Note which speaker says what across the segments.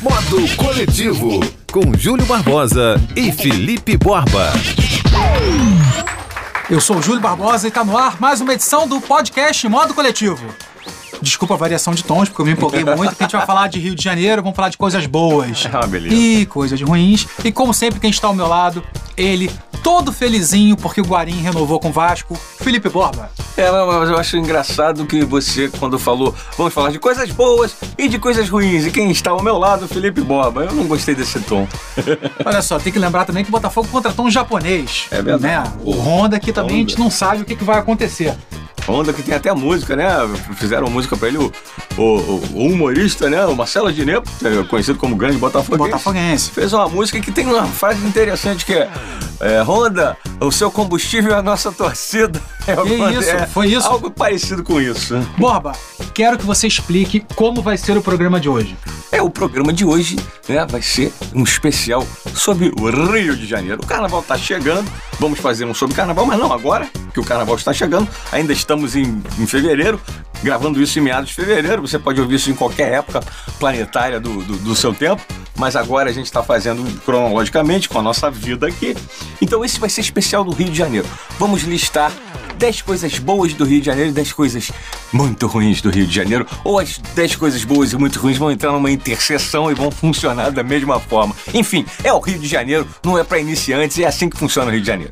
Speaker 1: Modo Coletivo, com Júlio Barbosa e Felipe Borba.
Speaker 2: Eu sou o Júlio Barbosa e tá no ar mais uma edição do podcast Modo Coletivo. Desculpa a variação de tons, porque eu me empolguei muito, porque a gente vai falar de Rio de Janeiro, vamos falar de coisas boas.
Speaker 3: Ah, beleza.
Speaker 2: E coisas ruins. E como sempre, quem está ao meu lado, ele, todo felizinho, porque o Guarim renovou com o Vasco, Felipe Borba.
Speaker 3: É, mas eu acho engraçado que você, quando falou, vamos falar de coisas boas e de coisas ruins, e quem está ao meu lado, Felipe Borba. Eu não gostei desse tom.
Speaker 2: Olha só, tem que lembrar também que o Botafogo contratou um japonês.
Speaker 3: É verdade.
Speaker 2: Né? O Honda, que também a gente não sabe o que, que vai acontecer.
Speaker 3: Honda que tem até música, né? Fizeram música pra ele, o, o- o humorista, né? O Marcelo Dinepo, conhecido como grande botafoguense.
Speaker 2: Botafoguense.
Speaker 3: Fez uma música que tem uma frase interessante que é, é Honda, o seu combustível é a nossa torcida. É,
Speaker 2: Que isso? Foi isso?
Speaker 3: Algo parecido com isso.
Speaker 2: Borba, quero que você explique como vai ser o programa de hoje.
Speaker 3: É, o programa de hoje né, vai ser um especial sobre o Rio de Janeiro. O carnaval está chegando, vamos fazer um sobre carnaval, mas não agora, que o carnaval está chegando. Ainda estamos em, em fevereiro, gravando isso em meados de fevereiro. Você pode ouvir isso em qualquer época planetária do, do, do seu tempo, mas agora a gente está fazendo cronologicamente com a nossa vida aqui. Então esse vai ser especial do Rio de Janeiro. Vamos listar 10 coisas boas do Rio de Janeiro e 10 coisas muito ruins do Rio de Janeiro, ou as 10 coisas boas e muito ruins vão entrar numa interseção e vão funcionar da mesma forma. Enfim, é o Rio de Janeiro, não é para iniciantes, é assim que funciona o Rio de Janeiro.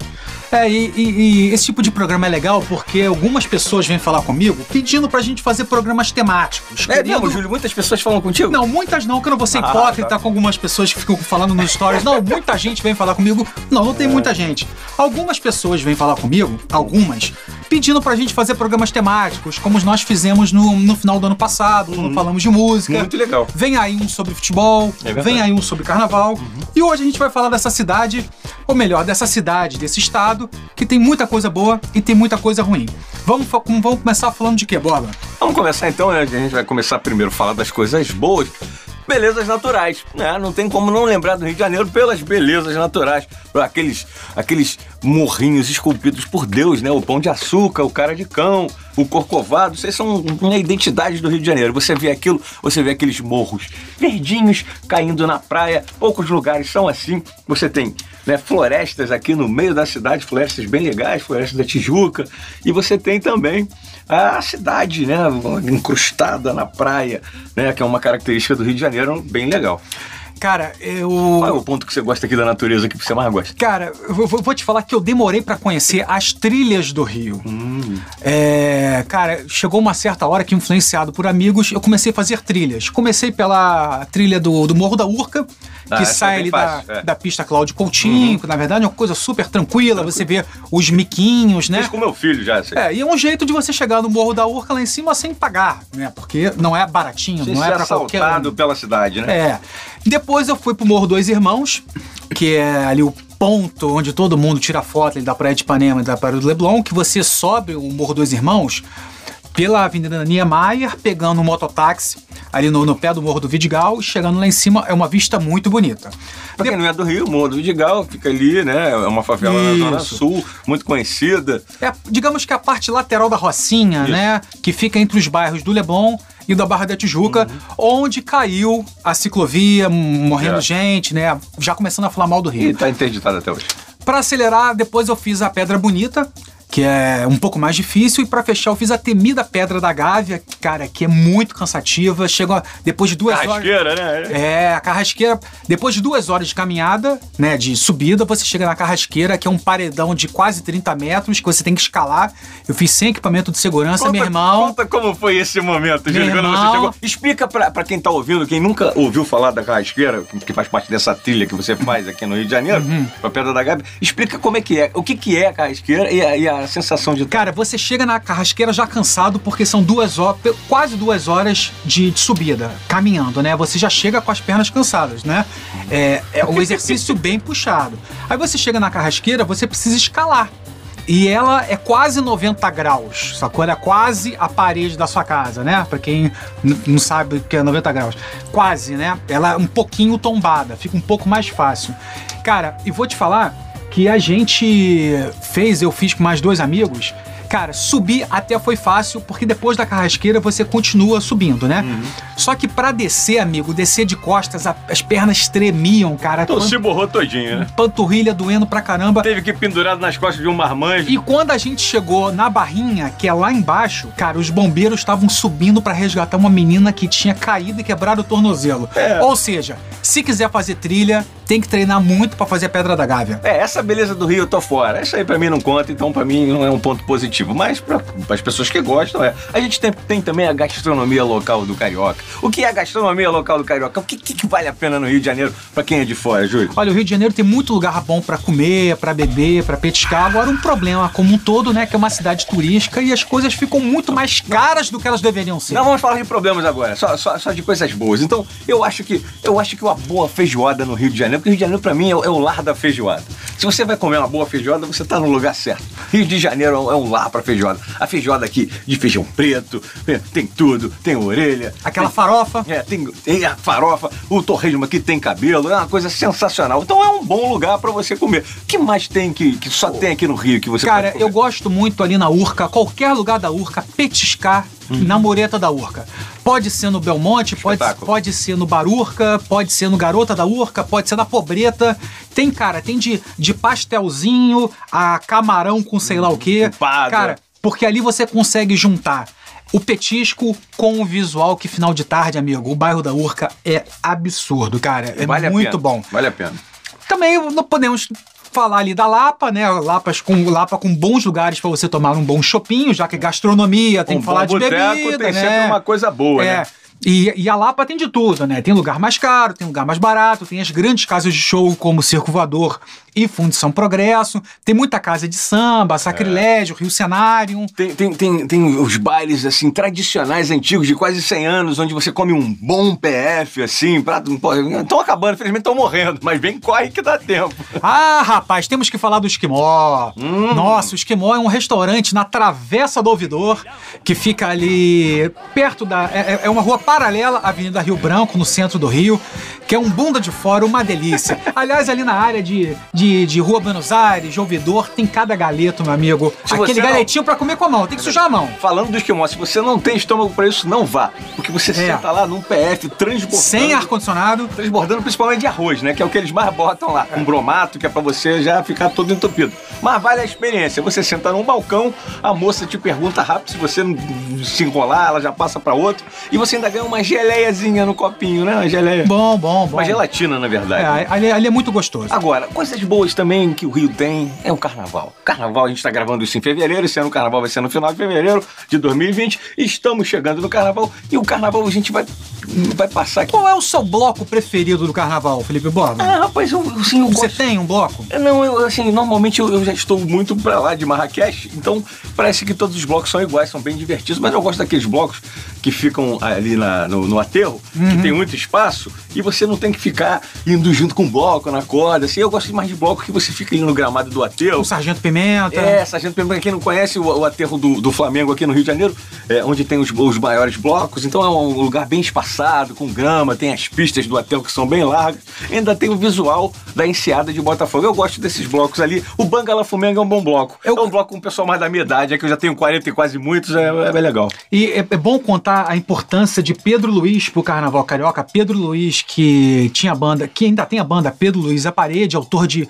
Speaker 2: É, e, e- e esse tipo de programa é legal porque algumas pessoas vêm falar comigo pedindo pra gente fazer programas temáticos.
Speaker 3: É
Speaker 2: querendo-
Speaker 3: mesmo, Júlio? Muitas pessoas falam contigo?
Speaker 2: Não, muitas não, que eu não vou ser
Speaker 3: Ah,
Speaker 2: hipócrita
Speaker 3: tá.
Speaker 2: com algumas pessoas que ficam falando nos stories. Não, muita gente vem falar comigo. Não, não tem
Speaker 3: É.
Speaker 2: muita gente. Algumas pessoas vêm falar comigo, algumas, pedindo pra gente fazer programas temáticos, como nós fizemos no, no final do ano passado, quando falamos de música.
Speaker 3: Uhum. Muito legal.
Speaker 2: Vem aí um sobre futebol,
Speaker 3: É
Speaker 2: vem aí um sobre carnaval.
Speaker 3: Uhum.
Speaker 2: E hoje a gente vai falar dessa cidade, ou melhor, dessa cidade, desse estado, que tem muita coisa boa e tem muita coisa ruim. Vamos, vamos começar falando de quê, Bola?
Speaker 3: Vamos começar então, né? A gente vai começar primeiro a falar das coisas boas. Belezas naturais, né? Não tem como não lembrar do Rio de Janeiro pelas belezas naturais. Aqueles, aqueles morrinhos esculpidos por Deus, né? O pão de açúcar, o cara de cão, o corcovado. Vocês são uma identidade do Rio de Janeiro. Você vê aquilo, você vê aqueles morros verdinhos caindo na praia. Poucos lugares são assim. Você tem né, florestas aqui no meio da cidade, florestas bem legais, florestas da Tijuca. E você tem também a cidade, né, incrustada na praia, né, que é uma característica do Rio de Janeiro bem legal.
Speaker 2: Cara, eu.
Speaker 3: Qual é o ponto que você gosta aqui da natureza que você mais gosta?
Speaker 2: Cara, eu vou, te falar que eu demorei pra conhecer as trilhas do Rio.
Speaker 3: Hum.
Speaker 2: É, cara, chegou uma certa hora que, influenciado por amigos, eu comecei a fazer trilhas. Comecei pela trilha do, do Morro da Urca,
Speaker 3: Ah,
Speaker 2: que
Speaker 3: é
Speaker 2: sai
Speaker 3: bem
Speaker 2: ali
Speaker 3: fácil,
Speaker 2: da,
Speaker 3: é.
Speaker 2: da pista Cláudio Coutinho, que na verdade é uma coisa super tranquila. Você vê os miquinhos, né?
Speaker 3: Fiz com meu filho já. Assim.
Speaker 2: É, e é um jeito de você chegar no Morro da Urca lá em cima sem pagar, né? Porque não é baratinho,
Speaker 3: Sem
Speaker 2: não é pra qualquer
Speaker 3: assaltado pela cidade, né?
Speaker 2: É. Depois eu fui pro Morro Dois Irmãos, que é ali o ponto onde todo mundo tira foto ali da Praia de Ipanema e da Praia do Leblon, que você sobe o Morro Dois Irmãos pela Avenida Niemeyer, pegando um mototáxi ali no, no pé do Morro do Vidigal e chegando lá em cima é uma vista muito bonita.
Speaker 3: Pra quem não é do Rio, o Morro do Vidigal fica ali, né? É uma favela na Zona
Speaker 2: Isso.
Speaker 3: Sul, muito conhecida.
Speaker 2: É, digamos que a parte lateral da Rocinha,
Speaker 3: Isso.
Speaker 2: né? Que fica entre os bairros do Leblon e da Barra da Tijuca, onde caiu a ciclovia, morrendo
Speaker 3: É.
Speaker 2: gente, né? Já começando a falar mal do Rio.
Speaker 3: E tá interditada até hoje.
Speaker 2: Pra acelerar, depois eu fiz a Pedra Bonita, que é um pouco mais difícil, e pra fechar eu fiz a temida Pedra da Gávea, cara, que é muito cansativa. Chega depois de duas horas.
Speaker 3: Carrasqueira, né?
Speaker 2: É, a carrasqueira, depois de duas horas de caminhada, né, de subida, você chega na carrasqueira, que é um paredão de quase 30 metros, que você tem que escalar. Eu fiz sem equipamento de segurança, meu irmão.
Speaker 3: Conta como foi esse momento,
Speaker 2: Meu
Speaker 3: Júlio, quando você
Speaker 2: irmão-
Speaker 3: chegou. Explica pra, pra quem tá ouvindo, quem nunca ouviu falar da Carrasqueira, que faz parte dessa trilha que você faz aqui no Rio de Janeiro,
Speaker 2: Uhum.
Speaker 3: pra Pedra da Gabi, explica como é que é, o que que é a Carrasqueira e a, e a sensação de...
Speaker 2: Cara, você chega na carrasqueira já cansado, porque são duas horas, quase duas horas de, de subida, caminhando, né? Você já chega com as pernas cansadas, né? É, é um exercício bem puxado. Aí você chega na carrasqueira, você precisa escalar. E ela é quase 90 graus, sacou? Ela é quase a parede da sua casa, né? Pra quem não sabe o que é 90 graus. Quase, né? Ela é um pouquinho tombada, fica um pouco mais fácil. Cara, e vou te falar que a gente fez, eu fiz com mais dois amigos. Cara, subir até foi fácil, porque depois da carrasqueira você continua subindo, né?
Speaker 3: Uhum.
Speaker 2: Só que pra descer, amigo, descer de costas, a- as pernas tremiam, cara.
Speaker 3: Então
Speaker 2: Pan-
Speaker 3: se borrou todinho, né?
Speaker 2: Panturrilha doendo pra caramba.
Speaker 3: Teve que ir pendurado nas costas de um marmanjo.
Speaker 2: E quando a gente chegou na barrinha, que é lá embaixo, cara, os bombeiros estavam subindo pra resgatar uma menina que tinha caído e quebrado o tornozelo.
Speaker 3: É.
Speaker 2: Ou seja, se quiser fazer trilha, tem que treinar muito pra fazer a Pedra da Gávea.
Speaker 3: É, essa beleza do Rio eu tô fora. Essa aí pra mim não conta, então pra mim não é um ponto positivo. Mas pra, as pessoas que gostam, é. A gente tem, tem também a gastronomia local do Carioca. O que é a gastronomia local do Carioca? O que, que, que vale a pena no Rio de Janeiro pra quem é de fora, Júlio?
Speaker 2: Olha, o Rio de Janeiro tem muito lugar bom pra comer, pra beber, pra petiscar. Agora, um problema como um todo, né, que é uma cidade turística e as coisas ficam muito mais caras do que elas deveriam ser.
Speaker 3: Não vamos falar de problemas agora, só, só, só de coisas boas. Então, eu acho que eu acho que uma boa feijoada no Rio de Janeiro, porque o Rio de Janeiro pra mim é, o- é o lar da feijoada. Se você vai comer uma boa feijoada, você tá no lugar certo. Rio de Janeiro é um- lar pra feijoada. A feijoada aqui de feijão preto, tem- tem tudo, tem orelha,
Speaker 2: Aquela
Speaker 3: tem-
Speaker 2: farofa.
Speaker 3: é, tem, tem a farofa, o torresmo aqui tem cabelo, é uma coisa sensacional. Então é um bom lugar pra você comer. O que mais tem que, que só tem aqui no Rio que você
Speaker 2: Cara, eu gosto muito ali na Urca, qualquer lugar da Urca, petiscar na mureta da Urca. Pode ser no Belmonte, pode,
Speaker 3: Espetáculo.
Speaker 2: pode ser no Barurca, pode ser no Garota da Urca, pode ser na Pobreta. Tem, cara, tem de, de pastelzinho a camarão com sei lá o quê.
Speaker 3: Empada.
Speaker 2: Cara, porque ali você consegue juntar o petisco com o visual que final de tarde, amigo, o bairro da Urca é absurdo, cara. É
Speaker 3: Vale
Speaker 2: muito bom.
Speaker 3: Vale a pena.
Speaker 2: Também não podemos falar ali da Lapa, né? Lapas com, Lapa com bons lugares para você tomar um bom chopinho, já que é gastronomia, tem
Speaker 3: um
Speaker 2: que falar de bebida,
Speaker 3: tem
Speaker 2: né?
Speaker 3: sempre uma coisa boa,
Speaker 2: é.
Speaker 3: né?
Speaker 2: E, e a Lapa tem de tudo, né? Tem lugar mais caro, tem lugar mais barato, tem as grandes casas de show como Circo Voador e Fundição Progresso, tem muita casa de samba, Sacrilégio, Rio Cenário.
Speaker 3: Tem, tem, tem, tem os bailes, assim, tradicionais, antigos, de quase 100 anos, onde você come um bom PF, assim, prato... Estão acabando, infelizmente estão morrendo, mas bem corre que dá tempo.
Speaker 2: Ah, rapaz, temos que falar do Esquimó.
Speaker 3: Hum.
Speaker 2: Nossa, o Esquimó é um restaurante na Travessa do Ouvidor, que fica ali perto da. É, é uma rua paralela à Avenida Rio Branco, no centro do Rio, que é um bunda de fora, uma delícia. Aliás, ali na área de, de, de Rua Buenos Aires, de Ouvidor, tem cada galeto, meu amigo.
Speaker 3: Se
Speaker 2: Aquele
Speaker 3: você não-
Speaker 2: galetinho pra comer com a mão, tem que sujar a mão.
Speaker 3: Falando do esquimó, se você não tem estômago pra isso, não vá. Porque você senta lá num PF transbordando.
Speaker 2: Sem ar-condicionado.
Speaker 3: Transbordando principalmente de arroz, né? Que é o que eles mais botam lá. Um bromato, que é pra você já ficar todo entupido. Mas vale a experiência. Você senta num balcão, a moça te pergunta rápido, se você não se enrolar, ela já passa pra outro. E você ainda ganha uma geleiazinha no copinho, né? Uma geleia.
Speaker 2: Bom, bom, bom.
Speaker 3: Uma gelatina, na verdade.
Speaker 2: É, ali, ali é muito gostoso.
Speaker 3: Agora, coisas boas também que o Rio tem é o carnaval. Carnaval, a gente está gravando isso em fevereiro, esse ano o carnaval vai ser no final de fevereiro de 2020. Estamos chegando no carnaval e o carnaval a gente vai, vai passar aqui.
Speaker 2: Qual é o seu bloco preferido do carnaval, Felipe Borba?
Speaker 3: Ah, rapaz, eu, assim, eu
Speaker 2: Você
Speaker 3: gosto.
Speaker 2: tem um bloco?
Speaker 3: Não, eu, assim, normalmente eu, eu já estou muito pra lá de Marrakech, então parece que todos os blocos são iguais, são bem divertidos, mas eu gosto daqueles blocos que ficam ali na- no, no aterro, que tem muito espaço, e você não tem que ficar indo junto com o bloco na corda, assim, eu gosto mais de bloco que você fica ali no gramado do aterro.
Speaker 2: O Sargento Pimenta?
Speaker 3: É, Sargento Pimenta, quem não conhece o, o aterro do, do Flamengo aqui no Rio de Janeiro, é, onde tem os, os maiores blocos, então é um lugar bem espaçado, com grama, tem as pistas do aterro que são bem largas, ainda tem o visual da enseada de Botafogo. Eu gosto desses blocos ali. O Bangala Flamengo é um bom bloco.
Speaker 2: Eu-
Speaker 3: É um bloco com o pessoal mais da minha idade, é que eu já tenho 40 e quase muitos, é, é bem legal.
Speaker 2: E é, é bom contar a importância de Pedro Luiz pro Carnaval Carioca. Pedro Luiz, que tinha banda, que ainda tem a banda Pedro Luiz a Parede, autor de,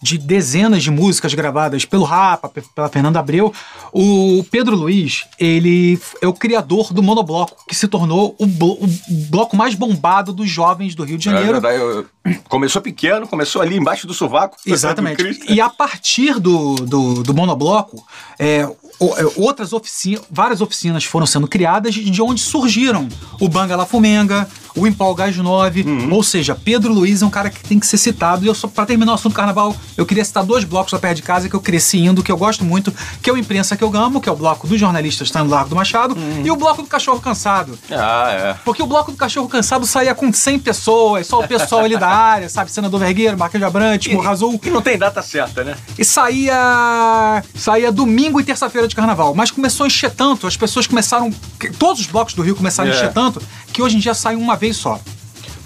Speaker 2: de dezenas de músicas gravadas pelo Rapa, pe- pela Fernanda Abreu. O Pedro Luiz, ele é o criador do monobloco, que se tornou o, blo- o bloco mais bombado dos jovens do Rio de Janeiro.
Speaker 3: É, eu- começou pequeno, começou ali embaixo do sovaco.
Speaker 2: Exatamente. E a partir do, do, do monobloco, é, é, outras oficinas, várias oficinas foram sendo criadas de onde surgiram o Banga La Fumenga, o Impal Gás 9,
Speaker 3: Uhum.
Speaker 2: ou seja, Pedro Luiz é um cara que tem que ser citado. E eu só para terminar o assunto do carnaval, eu queria citar dois blocos lá perto de casa que eu cresci indo, que eu gosto muito, que é o Imprensa que eu amo, que é o bloco dos jornalistas está no Largo do Machado,
Speaker 3: Uhum.
Speaker 2: e o bloco do Cachorro Cansado.
Speaker 3: Ah, é.
Speaker 2: Porque o bloco do cachorro cansado saía com 100 pessoas, só o pessoal ali da área, sabe? Senador Vergueiro, Marquês de Abrantes, Morro Azul.
Speaker 3: E não tem data certa, né?
Speaker 2: E saía. saía domingo e terça-feira de carnaval. Mas começou a encher tanto, as pessoas começaram. Todos os blocos do Rio começaram a
Speaker 3: É.
Speaker 2: encher tanto, que hoje em dia sai uma vez só.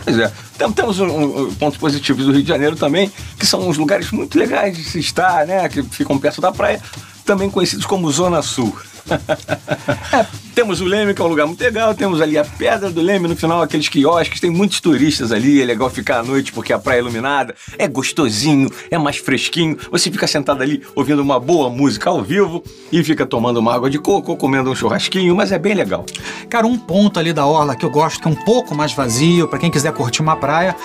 Speaker 3: Pois é. Tem- Temos um, um, pontos positivos do Rio de Janeiro também, que são uns lugares muito legais de se estar, né? Que ficam perto da praia. também conhecidos como Zona Sul. É, temos o Leme, que é um lugar muito legal, temos ali a Pedra do Leme, no final aqueles quiosques, tem muitos turistas ali, é legal ficar à noite porque a praia é iluminada, é gostosinho, é mais fresquinho, você fica sentado ali ouvindo uma boa música ao vivo e fica tomando uma água de coco, comendo um churrasquinho, mas é bem legal.
Speaker 2: Cara, um ponto ali da Orla que eu gosto, que é um pouco mais vazio, para quem quiser curtir uma praia,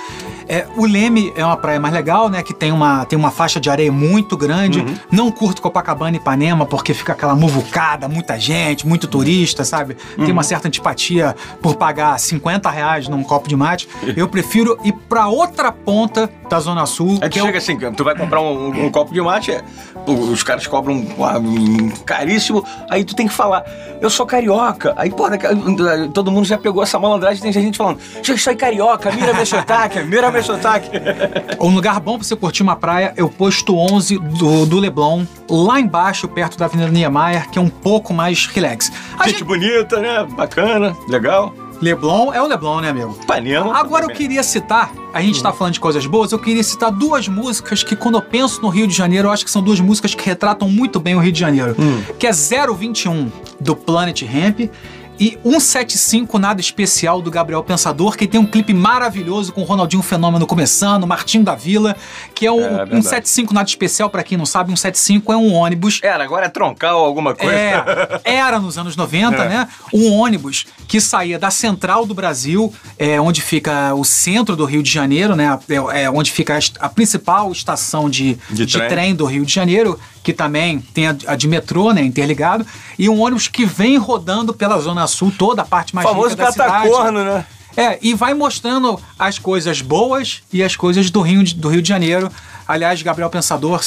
Speaker 2: é, o Leme é uma praia mais legal, né? Que tem uma, tem uma faixa de areia muito grande. Uhum. Não curto Copacabana e Ipanema porque fica aquela muvucada, muita gente, muito turista, sabe? Uhum. Tem uma certa antipatia por pagar 50 reais num copo de mate. Eu prefiro ir pra outra ponta da Zona Sul.
Speaker 3: É que, que chega é o... assim, tu vai comprar um, um, um copo de mate, é, os caras cobram um, caríssimo, aí tu tem que falar, eu sou carioca. Aí, pô, todo mundo já pegou essa malandragem, tem gente falando, eu sou carioca, mira meu sotaque, mira meu sotaque.
Speaker 2: Um lugar bom pra você curtir uma praia é o posto 11 do, do Leblon, lá embaixo, perto da Avenida Niemeyer, que é um pouco mais relax.
Speaker 3: A gente, gente bonita, né? Bacana, legal.
Speaker 2: Leblon é o Leblon, né, amigo?
Speaker 3: Panema.
Speaker 2: Agora eu queria citar, a gente está falando de coisas boas, eu queria citar duas músicas que quando eu penso no Rio de Janeiro, eu acho que são duas músicas que retratam muito bem o Rio de Janeiro. Hum. Que é 021 do Planet Hemp e 175 Nada Especial do Gabriel Pensador, que tem um clipe maravilhoso com o Ronaldinho Fenômeno começando, Martinho da Vila, que é, o, é 175 Nada Especial, para quem não sabe, 175 é um ônibus.
Speaker 3: Era, agora é troncal alguma coisa.
Speaker 2: É, era nos anos 90, é. né? Um ônibus que saía da central do Brasil, é, onde fica o centro do Rio de Janeiro, né? É, é onde fica a, a, principal estação de, de, de trem. trem do Rio de Janeiro, que também tem a, a, de metrô, né, interligado, e um ônibus que vem rodando pela Zona Sul, toda a parte mais
Speaker 3: Famoso
Speaker 2: rica da cidade.
Speaker 3: Famoso né?
Speaker 2: É, e vai mostrando as coisas boas e as coisas do Rio, do Rio de Janeiro. Aliás, Gabriel Pensador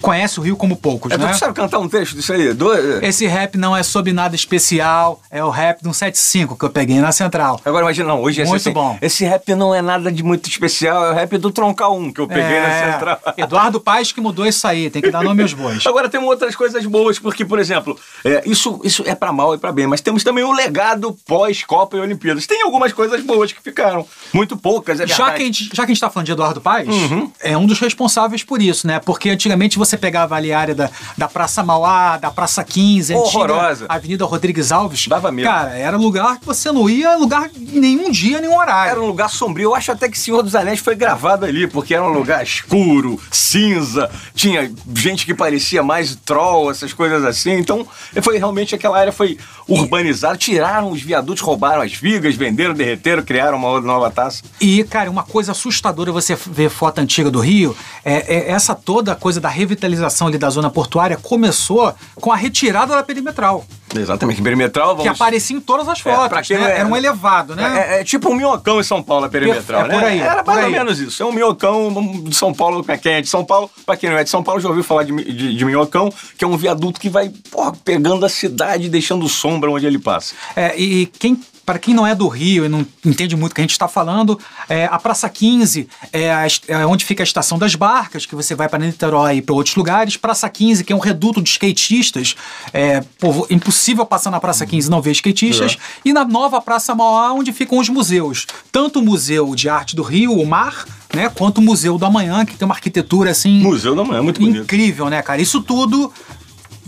Speaker 2: conhece o Rio como poucos, é,
Speaker 3: né? Tu sabe cantar um texto disso aí? Do...
Speaker 2: Esse rap não é sobre nada especial, é o rap de um 75 que eu peguei na Central.
Speaker 3: Agora imagina, não, hoje
Speaker 2: Muito esse, bom.
Speaker 3: Esse rap não é nada de muito especial, é o rap do Troncal 1 que eu peguei é... na Central.
Speaker 2: Eduardo Paes que mudou isso aí, tem que dar nome aos bois.
Speaker 3: Agora temos outras coisas boas, porque, por exemplo, é, isso, isso é para mal e para bem, mas temos também o legado pós-Copa e Olimpíadas. Tem algumas coisas boas que ficaram, muito poucas, é
Speaker 2: verdade. Já que a gente, já que a gente tá falando de Eduardo Paes, uhum. é um dos responsáveis por isso, né? Porque antigamente você pegava ali a área da, da Praça Mauá, da Praça 15,
Speaker 3: Horrorosa.
Speaker 2: Avenida Rodrigues Alves.
Speaker 3: Dava medo.
Speaker 2: Cara, era lugar que você não ia lugar nenhum dia, nenhum horário.
Speaker 3: Era um lugar sombrio. Eu acho até que Senhor dos Anéis foi gravado ali, porque era um lugar escuro, cinza, tinha gente que parecia mais troll, essas coisas assim. Então, foi realmente aquela área foi urbanizada, tiraram os viadutos, roubaram as vigas, venderam, derreteram, criaram uma nova taça.
Speaker 2: E, cara, uma coisa assustadora você ver foto antiga do Rio, é, é essa toda coisa da revitalização ali das zona portuária começou com a retirada da perimetral.
Speaker 3: Exatamente, perimetral. Vamos...
Speaker 2: Que aparecia em todas as é, fotos, é, né? É, Era um elevado, né?
Speaker 3: É, é, tipo um minhocão em São Paulo, a perimetral,
Speaker 2: é,
Speaker 3: né?
Speaker 2: Por aí,
Speaker 3: Era
Speaker 2: mais
Speaker 3: ou menos isso. É um minhocão de São Paulo, é quem é de São Paulo, pra quem não é de São Paulo, já ouviu falar de, de, de minhocão, que é um viaduto que vai porra, pegando a cidade e deixando sombra onde ele passa.
Speaker 2: É, e quem para quem não é do Rio e não entende muito o que a gente está falando, é, a Praça 15 é, a, é, onde fica a estação das barcas, que você vai para Niterói e para outros lugares. Praça 15, que é um reduto de skatistas. É pô, impossível passar na Praça 15 e não ver skatistas. É. E na nova Praça Mauá, onde ficam os museus. Tanto o Museu de Arte do Rio, o Mar, né, quanto o Museu do Amanhã, que tem uma arquitetura assim.
Speaker 3: Museu do Amanhã, muito bonito.
Speaker 2: Incrível, né, cara? Isso tudo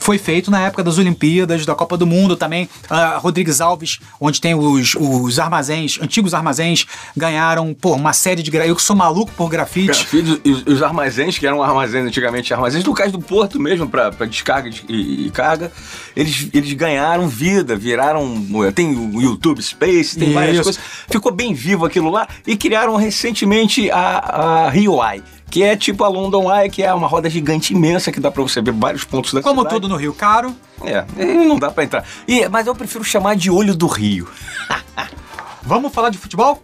Speaker 2: foi feito na época das Olimpíadas, da Copa do Mundo também. Uh, Rodrigues Alves, onde tem os, os armazéns, antigos armazéns, ganharam pô, uma série de. Eu que sou maluco por grafite.
Speaker 3: Grafite, os, os armazéns, que eram armazéns antigamente, armazéns locais do porto mesmo, para descarga e, e, carga, eles, eles ganharam vida, viraram. Tem o YouTube Space, tem Isso. várias coisas. Ficou bem vivo aquilo lá e criaram recentemente a, a Rio Eye que é tipo a London Eye, que é uma roda gigante imensa que dá para você ver vários pontos da
Speaker 2: Como
Speaker 3: cidade.
Speaker 2: tudo no Rio, caro.
Speaker 3: É, não dá para entrar. E, mas eu prefiro chamar de olho do Rio.
Speaker 2: Vamos falar de futebol?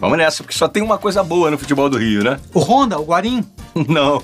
Speaker 3: Vamos nessa, porque só tem uma coisa boa no futebol do Rio, né?
Speaker 2: O Honda, o Guarim?
Speaker 3: Não,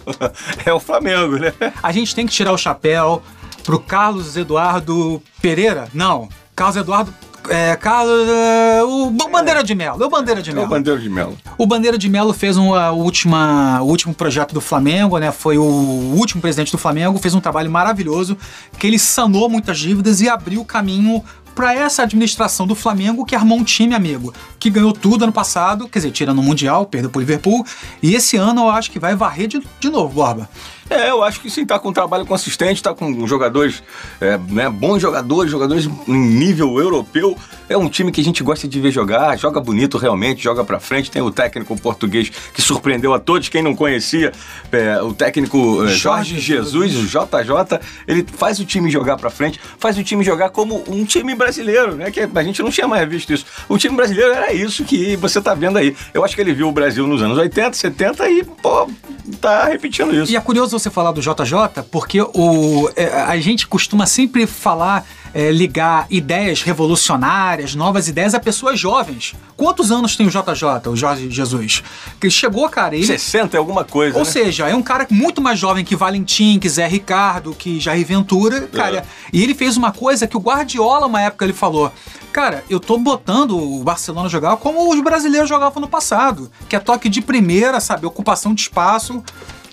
Speaker 3: é o Flamengo, né?
Speaker 2: A gente tem que tirar o chapéu pro Carlos Eduardo Pereira? Não. Carlos Eduardo é, Carlos, é, o Bandeira de Melo. É o Bandeira de Melo. É
Speaker 3: o Bandeira de Melo.
Speaker 2: O Bandeira de Melo fez um, a última, o último projeto do Flamengo, né? Foi o último presidente do Flamengo, fez um trabalho maravilhoso, que ele sanou muitas dívidas e abriu o caminho para essa administração do Flamengo que armou um time amigo, que ganhou tudo ano passado, quer dizer, tirando o Mundial, perdeu pro Liverpool, e esse ano eu acho que vai varrer de, de novo, Borba.
Speaker 3: É, eu acho que sim, tá com um trabalho consistente, tá com jogadores, é, né, bons jogadores, jogadores em nível europeu. É um time que a gente gosta de ver jogar, joga bonito realmente, joga pra frente. Tem o técnico português que surpreendeu a todos, quem não conhecia, é, o técnico é, Jorge Jesus, o JJ, ele faz o time jogar pra frente, faz o time jogar como um time brasileiro, né? Que a gente não tinha mais visto isso. O time brasileiro era isso que você tá vendo aí. Eu acho que ele viu o Brasil nos anos 80, 70 e, pô, tá repetindo isso.
Speaker 2: E é curioso você falar do JJ, porque o, é, a gente costuma sempre falar é, ligar ideias revolucionárias, novas ideias a pessoas jovens. Quantos anos tem o JJ, o Jorge Jesus? Que ele chegou, cara, ele...
Speaker 3: 60 é alguma coisa,
Speaker 2: Ou
Speaker 3: né?
Speaker 2: seja, é um cara muito mais jovem que Valentim, que Zé Ricardo, que Jair Ventura, cara. E ele fez uma coisa que o Guardiola, uma época, ele falou: Cara, eu tô botando o Barcelona jogar como os brasileiros jogavam no passado, que é toque de primeira, sabe? Ocupação de espaço.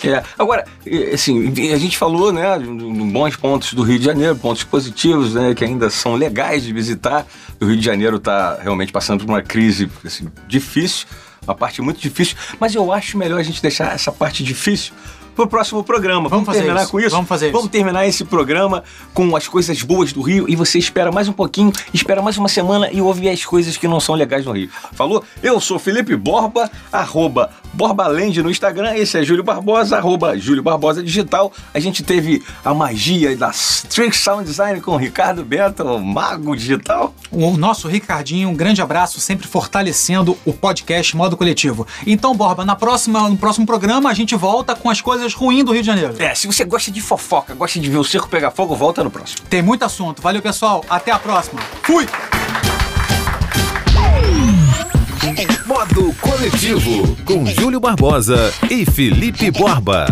Speaker 3: É. Agora, assim, a gente falou, né, de bons pontos do Rio de Janeiro, pontos positivos, né, que ainda são legais de visitar. O Rio de Janeiro está realmente passando por uma crise assim, difícil, uma parte muito difícil, mas eu acho melhor a gente deixar essa parte difícil pro próximo programa.
Speaker 2: Vamos fazer
Speaker 3: terminar
Speaker 2: isso.
Speaker 3: com isso?
Speaker 2: Vamos fazer isso.
Speaker 3: Vamos terminar esse programa com as coisas boas do Rio e você espera mais um pouquinho, espera mais uma semana e ouve as coisas que não são legais no Rio. Falou? Eu sou Felipe Borba, arroba Borbaland no Instagram, esse é Júlio Barbosa, arroba Júlio Barbosa Digital. A gente teve a magia da Trick Sound Design com o Ricardo Bento, o mago digital.
Speaker 2: O nosso Ricardinho, um grande abraço, sempre fortalecendo o podcast Modo Coletivo. Então, Borba, na próxima, no próximo programa a gente volta com as coisas ruins do Rio de Janeiro.
Speaker 3: É, se você gosta de fofoca, gosta de ver o circo pegar fogo, volta no próximo.
Speaker 2: Tem muito assunto. Valeu, pessoal. Até a próxima. Fui!
Speaker 1: Modo Coletivo, com Júlio Barbosa e Felipe Borba.